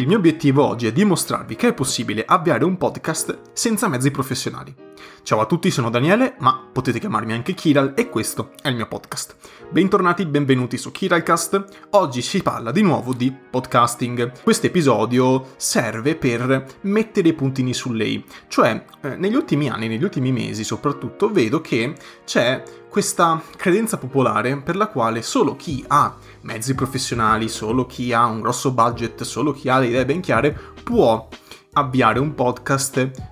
Il mio obiettivo oggi è dimostrarvi che è possibile avviare un podcast senza mezzi professionali. Ciao a tutti, sono Daniele, ma potete chiamarmi anche Kiral e questo è il mio podcast. Bentornati, benvenuti su Kiralcast. Oggi si parla di nuovo di podcasting. Questo episodio serve per mettere i puntini su lei. Cioè, eh, negli ultimi anni, negli ultimi mesi soprattutto, vedo che c'è questa credenza popolare per la quale solo chi ha mezzi professionali, solo chi ha un grosso budget, solo chi ha le idee ben chiare può avviare un podcast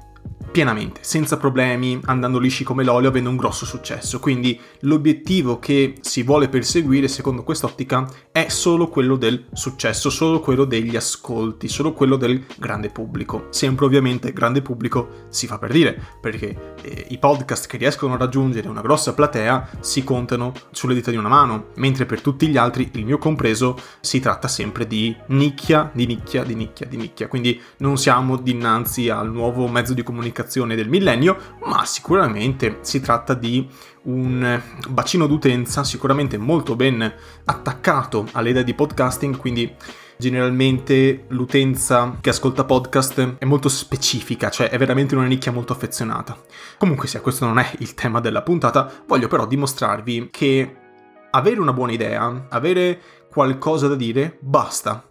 pienamente, senza problemi, andando lisci come l'olio, avendo un grosso successo. Quindi l'obiettivo che si vuole perseguire, secondo quest'ottica, è solo quello del successo, solo quello degli ascolti, solo quello del grande pubblico. Sempre ovviamente grande pubblico si fa per dire, perché eh, i podcast che riescono a raggiungere una grossa platea si contano sulle dita di una mano, mentre per tutti gli altri, il mio compreso, si tratta sempre di nicchia, di nicchia, di nicchia, di nicchia. Quindi non siamo dinanzi al nuovo mezzo di comunicazione comunicazione del millennio, ma sicuramente si tratta di un bacino d'utenza sicuramente molto ben attaccato all'idea di podcasting, quindi generalmente l'utenza che ascolta podcast è molto specifica, cioè è veramente una nicchia molto affezionata. Comunque sia, questo non è il tema della puntata, voglio però dimostrarvi che avere una buona idea, avere qualcosa da dire, basta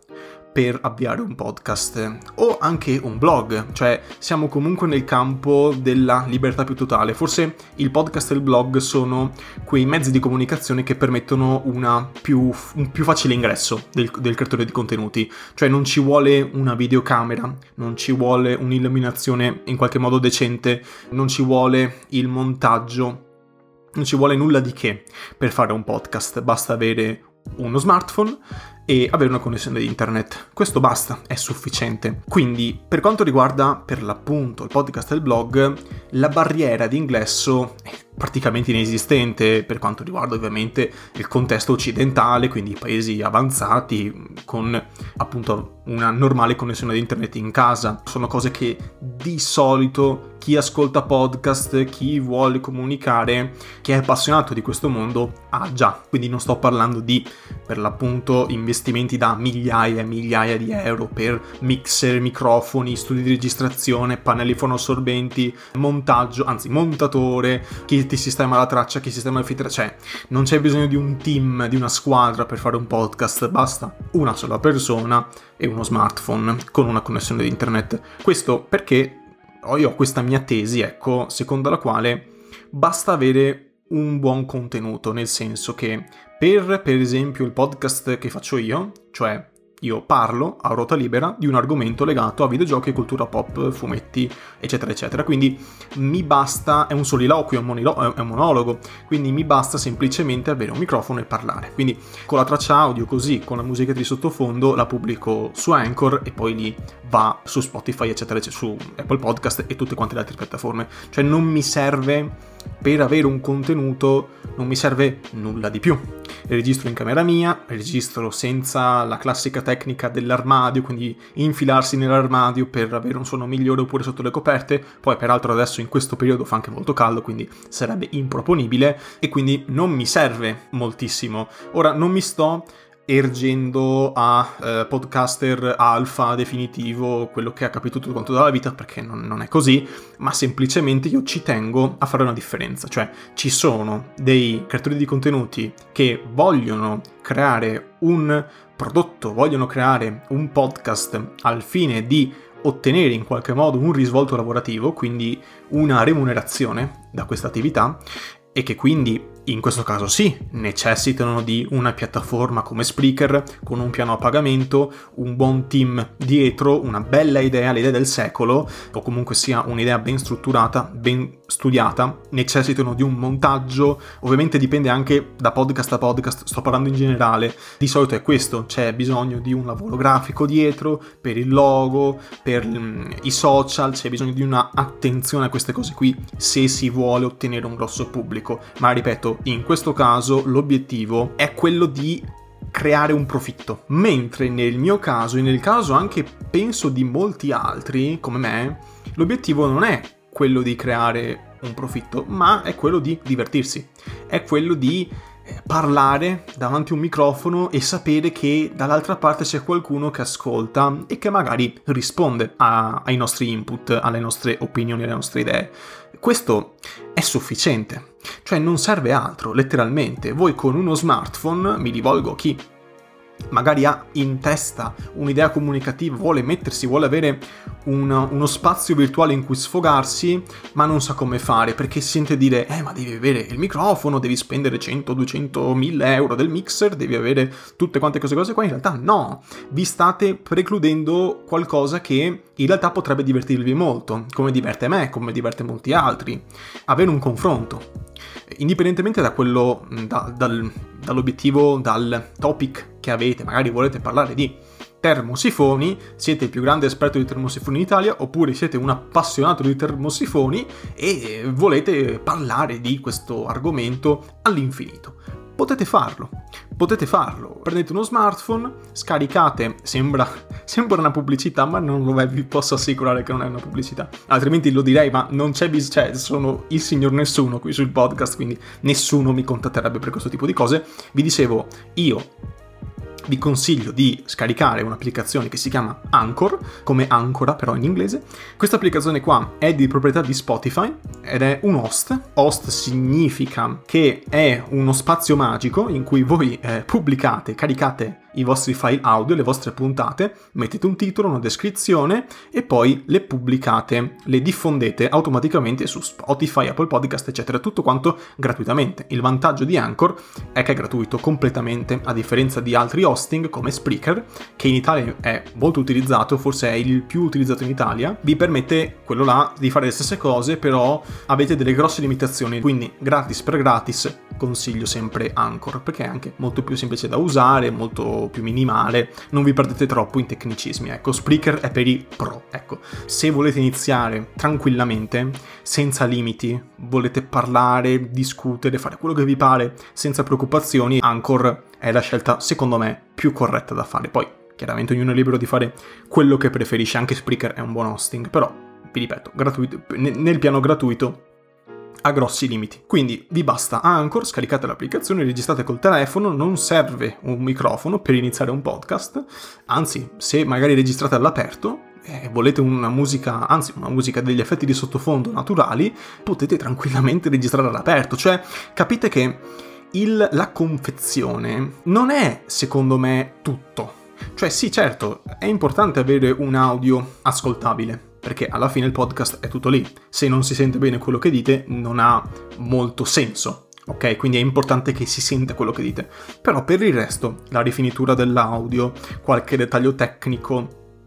per avviare un podcast o anche un blog, cioè siamo comunque nel campo della libertà più totale. Forse il podcast e il blog sono quei mezzi di comunicazione che permettono più, un più facile ingresso del, del creatore di contenuti, cioè non ci vuole una videocamera, non ci vuole un'illuminazione in qualche modo decente, non ci vuole il montaggio non ci vuole nulla di che per fare un podcast, basta avere uno smartphone e avere una connessione internet. Questo basta, è sufficiente. Quindi, per quanto riguarda per l'appunto il podcast e il blog, la barriera di ingresso è praticamente inesistente per quanto riguarda ovviamente il contesto occidentale, quindi i paesi avanzati con appunto una normale connessione di internet in casa. Sono cose che di solito chi ascolta podcast, chi vuole comunicare, chi è appassionato di questo mondo ha già. Quindi non sto parlando di per l'appunto investimenti da migliaia e migliaia di euro per mixer, microfoni, studi di registrazione, pannelli fonoassorbenti, montaggio, anzi montatore, chi ti sistema la traccia, chi sistema il feed, cioè non c'è bisogno di un team, di una squadra per fare un podcast, basta una sola persona e uno smartphone con una connessione di internet. Questo perché io ho questa mia tesi, ecco, secondo la quale basta avere un buon contenuto, nel senso che per, per esempio, il podcast che faccio io, cioè io parlo a ruota libera di un argomento legato a videogiochi, cultura pop, fumetti, eccetera, eccetera. Quindi mi basta, è un soliloquio, è un, monologo, quindi mi basta semplicemente avere un microfono e parlare. Quindi con la traccia audio così, con la musica di sottofondo, la pubblico su Anchor e poi lì va su Spotify, eccetera, eccetera, su Apple Podcast e tutte quante le altre piattaforme. Cioè non mi serve per avere un contenuto non mi serve nulla di più. Registro in camera mia, registro senza la classica tecnica dell'armadio, quindi infilarsi nell'armadio per avere un suono migliore oppure sotto le coperte. Poi peraltro adesso in questo periodo fa anche molto caldo, quindi sarebbe improponibile e quindi non mi serve moltissimo. Ora non mi sto ergendo a eh, podcaster alfa definitivo, quello che ha capito tutto quanto dalla vita, perché non, non, è così, ma semplicemente io ci tengo a fare una differenza, cioè ci sono dei creatori di contenuti che vogliono creare un prodotto, vogliono creare un podcast al fine di ottenere in qualche modo un risvolto lavorativo, quindi una remunerazione da questa attività e che quindi in questo caso sì, necessitano di una piattaforma come Spreaker con un piano a pagamento, un buon team dietro, una bella idea, l'idea del secolo, o comunque sia un'idea ben strutturata, ben studiata, necessitano di un montaggio, ovviamente dipende anche da podcast a podcast, sto parlando in generale, di solito è questo, c'è bisogno di un lavoro grafico dietro, per il logo, per mm, i social, c'è bisogno di una attenzione a queste cose qui se si vuole ottenere un grosso pubblico, ma ripeto, in questo caso l'obiettivo è quello di creare un profitto, mentre nel mio caso e nel caso anche penso di molti altri come me, l'obiettivo non è quello di creare un profitto, ma è quello di divertirsi, è quello di eh, parlare davanti a un microfono e sapere che dall'altra parte c'è qualcuno che ascolta e che magari risponde a, ai nostri input, alle nostre opinioni, alle nostre idee. Questo è sufficiente, cioè non serve altro, letteralmente. Voi con uno smartphone, mi rivolgo a chi magari ha in testa un'idea comunicativa, vuole mettersi, vuole avere un, uno spazio virtuale in cui sfogarsi, ma non sa come fare perché sente dire: Eh, ma devi avere il microfono, devi spendere 100, 200, 1000 euro del mixer, devi avere tutte quante queste cose qua. In realtà, no, vi state precludendo qualcosa che in realtà potrebbe divertirvi molto, come diverte me, come diverte molti altri. Avere un confronto. Indipendentemente da quello, da, dal, dall'obiettivo, dal topic che avete, magari volete parlare di termosifoni, siete il più grande esperto di termosifoni in Italia, oppure siete un appassionato di termosifoni e volete parlare di questo argomento all'infinito. Potete farlo, potete farlo. Prendete uno smartphone, scaricate, sembra, sembra una pubblicità, ma non lo è, vi posso assicurare che non è una pubblicità. Altrimenti lo direi, ma non c'è bisogno, cioè sono il signor nessuno qui sul podcast, quindi nessuno mi contatterebbe per questo tipo di cose. Vi dicevo, io vi consiglio di scaricare un'applicazione che si chiama Anchor, come Ancora però in inglese. Questa applicazione qua è di proprietà di Spotify ed è un host. Host significa che è uno spazio magico in cui voi eh, pubblicate, caricate i vostri file audio, le vostre puntate, mettete un titolo, una descrizione e poi le pubblicate, le diffondete automaticamente su Spotify, Apple Podcast, eccetera, tutto quanto gratuitamente. Il vantaggio di Anchor è che è gratuito completamente, a differenza di altri hosting come Spreaker, che in Italia è molto utilizzato, forse è il più utilizzato in Italia, vi permette quello là di fare le stesse cose, però avete delle grosse limitazioni, quindi gratis per gratis consiglio sempre Anchor perché è anche molto più semplice da usare, molto più minimale, non vi perdete troppo in tecnicismi. Ecco, Spreaker è per i pro. Ecco, se volete iniziare tranquillamente, senza limiti, volete parlare, discutere, fare quello che vi pare, senza preoccupazioni, Anchor è la scelta secondo me più corretta da fare. Poi chiaramente ognuno è libero di fare quello che preferisce, anche Spreaker è un buon hosting, però vi ripeto, gratuito, nel piano gratuito ha grossi limiti. Quindi vi basta Anchor, scaricate l'applicazione, registrate col telefono, non serve un microfono per iniziare un podcast, anzi se magari registrate all'aperto e volete una musica, anzi una musica degli effetti di sottofondo naturali, potete tranquillamente registrare all'aperto, cioè capite che il, la confezione non è secondo me tutto. Cioè sì, certo, è importante avere un audio ascoltabile, perché alla fine il podcast è tutto lì. Se non si sente bene quello che dite, non ha molto senso. Ok, quindi è importante che si senta quello che dite. Però per il resto, la rifinitura dell'audio, qualche dettaglio tecnico,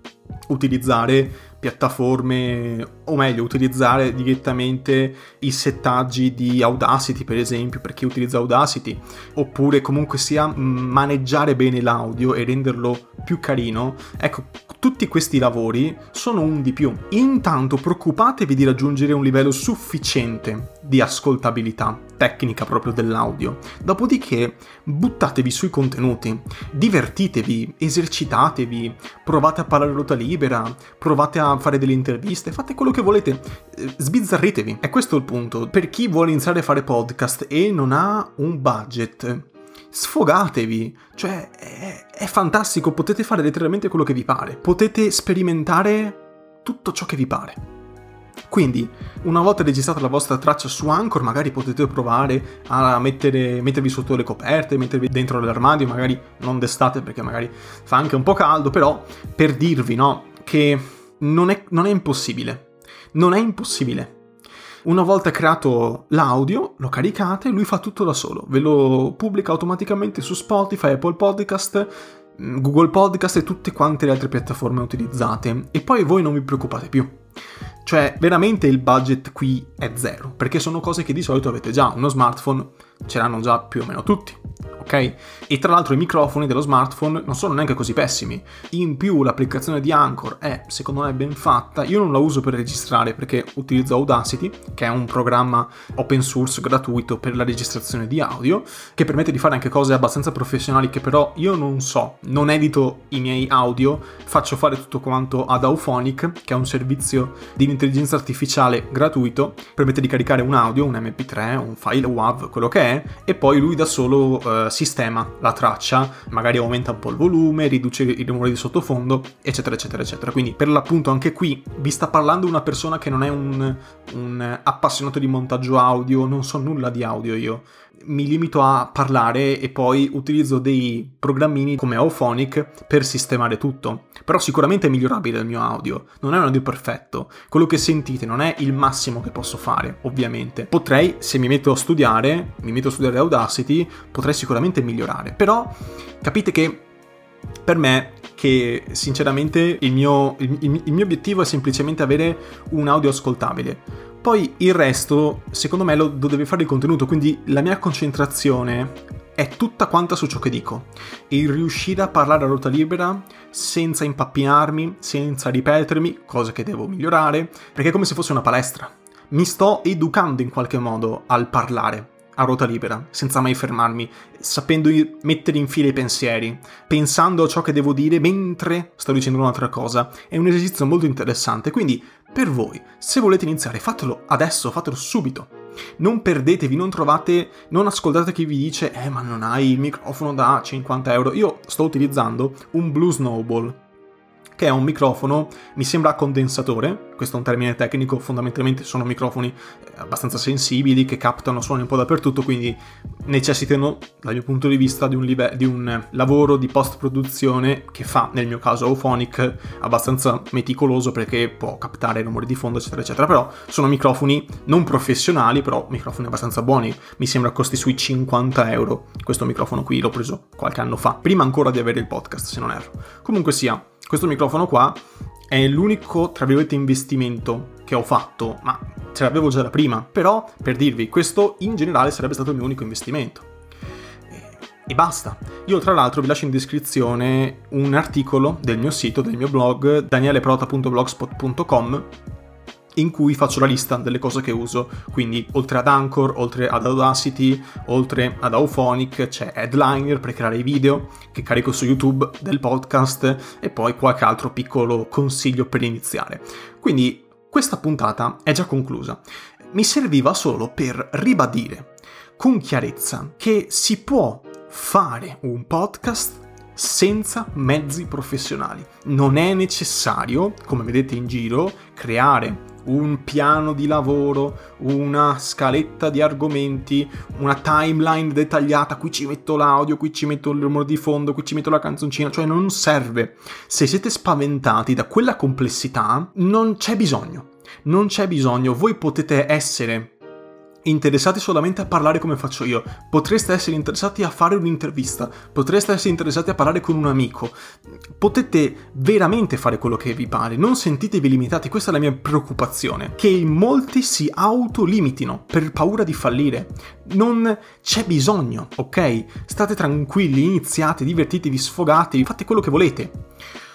utilizzare piattaforme, o meglio, utilizzare direttamente i settaggi di Audacity, per esempio, per chi utilizza Audacity, oppure comunque sia maneggiare bene l'audio e renderlo più carino. Ecco, tutti questi lavori sono un di più. Intanto preoccupatevi di raggiungere un livello sufficiente di ascoltabilità tecnica proprio dell'audio. Dopodiché buttatevi sui contenuti, divertitevi, esercitatevi, provate a parlare a ruota libera, provate a fare delle interviste, fate quello che volete, eh, sbizzarritevi. È questo il punto. Per chi vuole iniziare a fare podcast e non ha un budget, sfogatevi, cioè è, è, fantastico, potete fare letteralmente quello che vi pare, potete sperimentare tutto ciò che vi pare. Quindi, una volta registrata la vostra traccia su Anchor, magari potete provare a mettere, mettervi sotto le coperte, mettervi dentro l'armadio, magari non d'estate perché magari fa anche un po' caldo, però per dirvi, no, che non è, non è impossibile. Non è impossibile. Una volta creato l'audio, lo caricate, lui fa tutto da solo. Ve lo pubblica automaticamente su Spotify, Apple Podcast, mm, Google Podcast e tutte quante le altre piattaforme utilizzate. E poi voi non vi preoccupate più. Cioè, veramente il budget qui è zero, perché sono cose che di solito avete già. Uno smartphone ce l'hanno già più o meno tutti ok? E tra l'altro i microfoni dello smartphone non sono neanche così pessimi. In più l'applicazione di Anchor è, secondo me, ben fatta. Io non la uso per registrare perché utilizzo Audacity, che è un programma open source gratuito per la registrazione di audio, che permette di fare anche cose abbastanza professionali che però io non so. Non edito i miei audio, faccio fare tutto quanto ad Auphonic, che è un servizio di intelligenza artificiale gratuito, permette di caricare un audio, un MP3, un file WAV, quello che e poi lui da solo uh, sistema la traccia, magari aumenta un po' il volume, riduce il rumore di sottofondo, eccetera, eccetera, eccetera. Quindi per l'appunto anche qui vi sta parlando una persona che non è un, un appassionato di montaggio audio, non so nulla di audio io mi limito a parlare e poi utilizzo dei programmini come Auphonic per sistemare tutto. Però sicuramente è migliorabile il mio audio, non è un audio perfetto. Quello che sentite non è il massimo che posso fare, ovviamente. Potrei, se mi metto a studiare, mi metto a studiare Audacity, potrei sicuramente migliorare. Però capite che per me che sinceramente il mio, il, il mio obiettivo è semplicemente avere un audio ascoltabile poi il resto, secondo me, lo, deve fare il contenuto, quindi la mia concentrazione è tutta quanta su ciò che dico. Il riuscire a parlare a ruota libera senza impappinarmi, senza ripetermi, cose che devo migliorare, perché è come se fosse una palestra. Mi sto educando in qualche modo al parlare a ruota libera, senza mai fermarmi, sapendo mettere in fila i pensieri, pensando a ciò che devo dire mentre sto dicendo un'altra cosa. È un esercizio molto interessante, quindi per voi, se volete iniziare, fatelo adesso, fatelo subito. Non perdetevi, non trovate, non ascoltate chi vi dice, eh ma non hai il microfono da 50 euro. Io sto utilizzando un Blue Snowball che è un microfono, mi sembra condensatore, questo è un termine tecnico, fondamentalmente sono microfoni eh, abbastanza sensibili che captano suoni un po' dappertutto, quindi necessitano, dal mio punto di vista, di un, live- di un lavoro di post-produzione che fa, nel mio caso, Auphonic, abbastanza meticoloso perché può captare rumori di fondo, eccetera, eccetera, però sono microfoni non professionali, però microfoni abbastanza buoni, mi sembra costi sui 50 euro, questo microfono qui l'ho preso qualche anno fa, prima ancora di avere il podcast, se non erro. Comunque sia, questo microfono qua è l'unico, tra virgolette, investimento che ho fatto, ma ce l'avevo già da prima, però per dirvi, questo in generale sarebbe stato il mio unico investimento. E basta. Io tra l'altro vi lascio in descrizione un articolo del mio sito, del mio blog, danieleprota.blogspot.com in cui faccio la lista delle cose che uso, quindi oltre ad Anchor, oltre ad Audacity, oltre ad Auphonic, c'è Headliner per creare i video che carico su YouTube del podcast e poi qualche altro piccolo consiglio per iniziare. Quindi questa puntata è già conclusa. Mi serviva solo per ribadire con chiarezza che si può fare un podcast senza mezzi professionali. Non è necessario, come vedete in giro, creare un piano di lavoro, una scaletta di argomenti, una timeline dettagliata, qui ci metto l'audio, qui ci metto il rumore di fondo, qui ci metto la canzoncina, cioè non serve. Se siete spaventati da quella complessità, non c'è bisogno. Non c'è bisogno, voi potete essere interessati solamente a parlare come faccio io, potreste essere interessati a fare un'intervista, potreste essere interessati a parlare con un amico, potete veramente fare quello che vi pare, non sentitevi limitati, questa è la mia preoccupazione, che molti si autolimitino per paura di fallire, non c'è bisogno, ok? State tranquilli, iniziate, divertitevi, sfogatevi, fate quello che volete,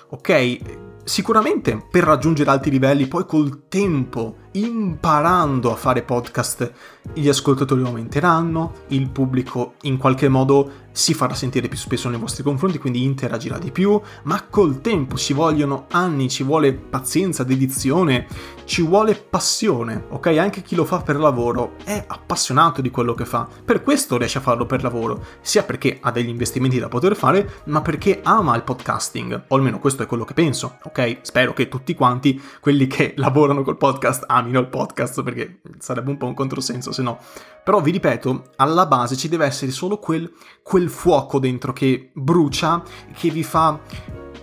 ok? Sicuramente per raggiungere alti livelli, poi col tempo, imparando a fare podcast, gli ascoltatori aumenteranno, il pubblico in qualche modo si farà sentire più spesso nei vostri confronti, quindi interagirà di più, ma col tempo ci vogliono anni, ci vuole pazienza, dedizione, ci vuole passione, ok? Anche chi lo fa per lavoro è appassionato di quello che fa, per questo riesce a farlo per lavoro, sia perché ha degli investimenti da poter fare, ma perché ama il podcasting, o almeno questo è quello che penso, ok? Spero che tutti quanti, quelli che lavorano col podcast, amino il podcast, perché sarebbe un po' un controsenso se no. Però vi ripeto, alla base ci deve essere solo quel, quel fuoco dentro che brucia, che vi fa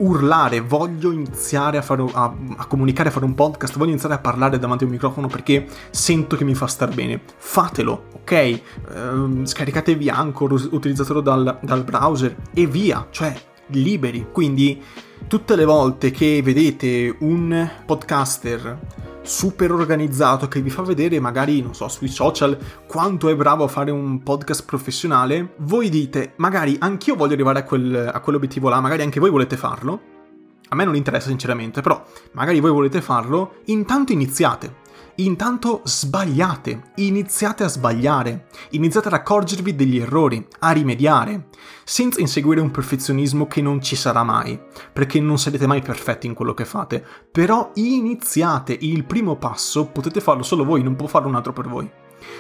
urlare, voglio iniziare a, fare, a, a, comunicare, a fare un podcast, voglio iniziare a parlare davanti a un microfono perché sento che mi fa star bene. Fatelo, ok? Uh, scaricatevi Anchor, utilizzatelo dal, dal browser e via, cioè liberi. Quindi tutte le volte che vedete un podcaster super organizzato che vi fa vedere magari, non so, sui social quanto è bravo a fare un podcast professionale, voi dite, magari anch'io voglio arrivare a, quel, a quell'obiettivo là, magari anche voi volete farlo. A me non interessa sinceramente, però magari voi volete farlo, intanto iniziate. Intanto sbagliate, iniziate a sbagliare, iniziate ad accorgervi degli errori, a rimediare, senza inseguire un perfezionismo che non ci sarà mai, perché non sarete mai perfetti in quello che fate, però iniziate, il primo passo potete farlo solo voi, non può farlo un altro per voi.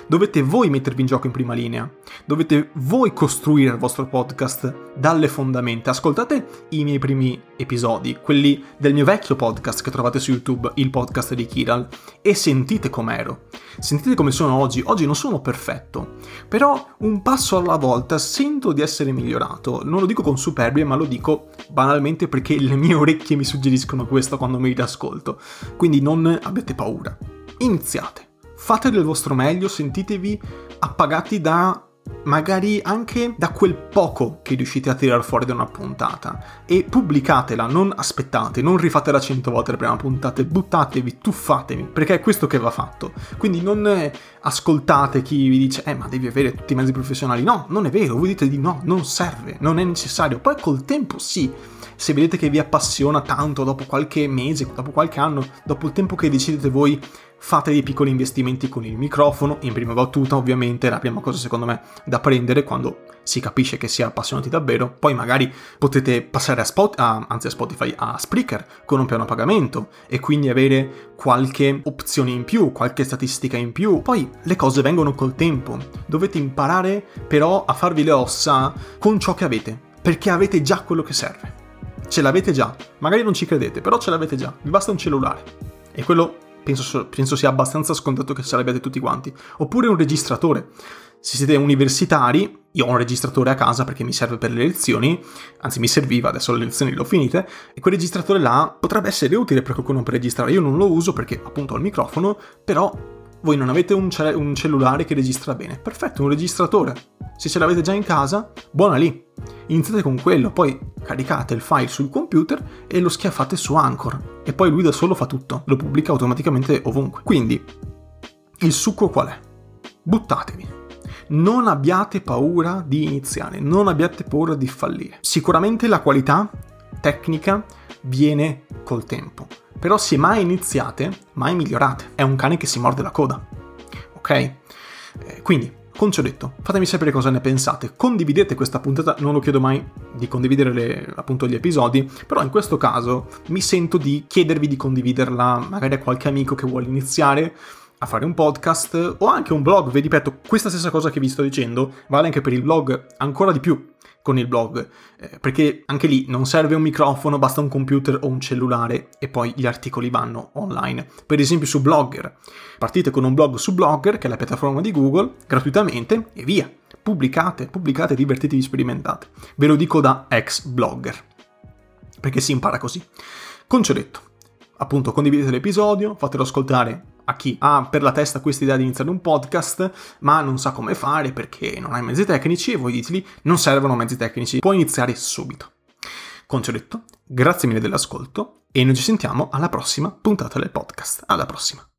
Dovete voi mettervi in gioco in prima linea, dovete voi costruire il vostro podcast dalle fondamenta. Ascoltate i miei primi episodi, quelli del mio vecchio podcast che trovate su YouTube, il podcast di Kiral, e sentite com'ero. Sentite come sono oggi. Oggi non sono perfetto, però un passo alla volta sento di essere migliorato. Non lo dico con superbia, ma lo dico banalmente perché le mie orecchie mi suggeriscono questo quando mi riascolto. Quindi non abbiate paura. Iniziate fate del vostro meglio, sentitevi appagati da magari anche da quel poco che riuscite a tirare fuori da una puntata e pubblicatela, non aspettate, non rifatela cento volte la prima puntata, buttatevi, tuffatevi, perché è questo che va fatto. Quindi non ascoltate chi vi dice "Eh, ma devi avere tutti i mezzi professionali". No, non è vero, voi dite di no, non serve, non è necessario. Poi col tempo sì, se vedete che vi appassiona tanto dopo qualche mese, dopo qualche anno, dopo il tempo che decidete voi fate dei piccoli investimenti con il microfono, in prima battuta ovviamente, la prima cosa secondo me da prendere quando si capisce che si è appassionati davvero, poi magari potete passare a, Spot, a, a Spotify, a Spreaker con un piano a pagamento e quindi avere qualche opzione in più, qualche statistica in più, poi le cose vengono col tempo, dovete imparare però a farvi le ossa con ciò che avete, perché avete già quello che serve. Ce l'avete già, magari non ci credete, però ce l'avete già, vi basta un cellulare. E quello penso, penso sia abbastanza scontato che ce l'abbiate tutti quanti. Oppure un registratore. Se siete universitari, io ho un registratore a casa perché mi serve per le lezioni, anzi mi serviva, adesso le lezioni le ho finite, e quel registratore là potrebbe essere utile per qualcuno per registrare. Io non lo uso perché appunto ho il microfono, però voi non avete un, ce- un cellulare che registra bene. Perfetto, un registratore. Se ce l'avete già in casa, buona lì. Iniziate con quello, poi caricate il file sul computer e lo schiaffate su Anchor. E poi lui da solo fa tutto, lo pubblica automaticamente ovunque. Quindi, il succo qual è? Buttatevi. Non abbiate paura di iniziare, non abbiate paura di fallire. Sicuramente la qualità tecnica viene col tempo, però se mai iniziate, mai migliorate. È un cane che si morde la coda. Ok? Eh, quindi Concio detto, fatemi sapere cosa ne pensate, condividete questa puntata, non lo chiedo mai di condividere le, appunto gli episodi, però in questo caso mi sento di chiedervi di condividerla magari a qualche amico che vuole iniziare a fare un podcast o anche un blog, vi ripeto, questa stessa cosa che vi sto dicendo vale anche per il blog, ancora di più, con il blog, eh, perché anche lì non serve un microfono, basta un computer o un cellulare e poi gli articoli vanno online. Per esempio su Blogger, partite con un blog su Blogger, che è la piattaforma di Google, gratuitamente e via. Pubblicate, pubblicate, divertitevi, sperimentate. Ve lo dico da ex blogger, perché si impara così. Concetto, appunto condividete l'episodio, fatelo ascoltare a chi ha per la testa questa idea di iniziare un podcast, ma non sa come fare perché non ha i mezzi tecnici e voi diteli non servono mezzi tecnici, puoi iniziare subito. Con ciò detto, grazie mille dell'ascolto e noi ci sentiamo alla prossima puntata del podcast. Alla prossima.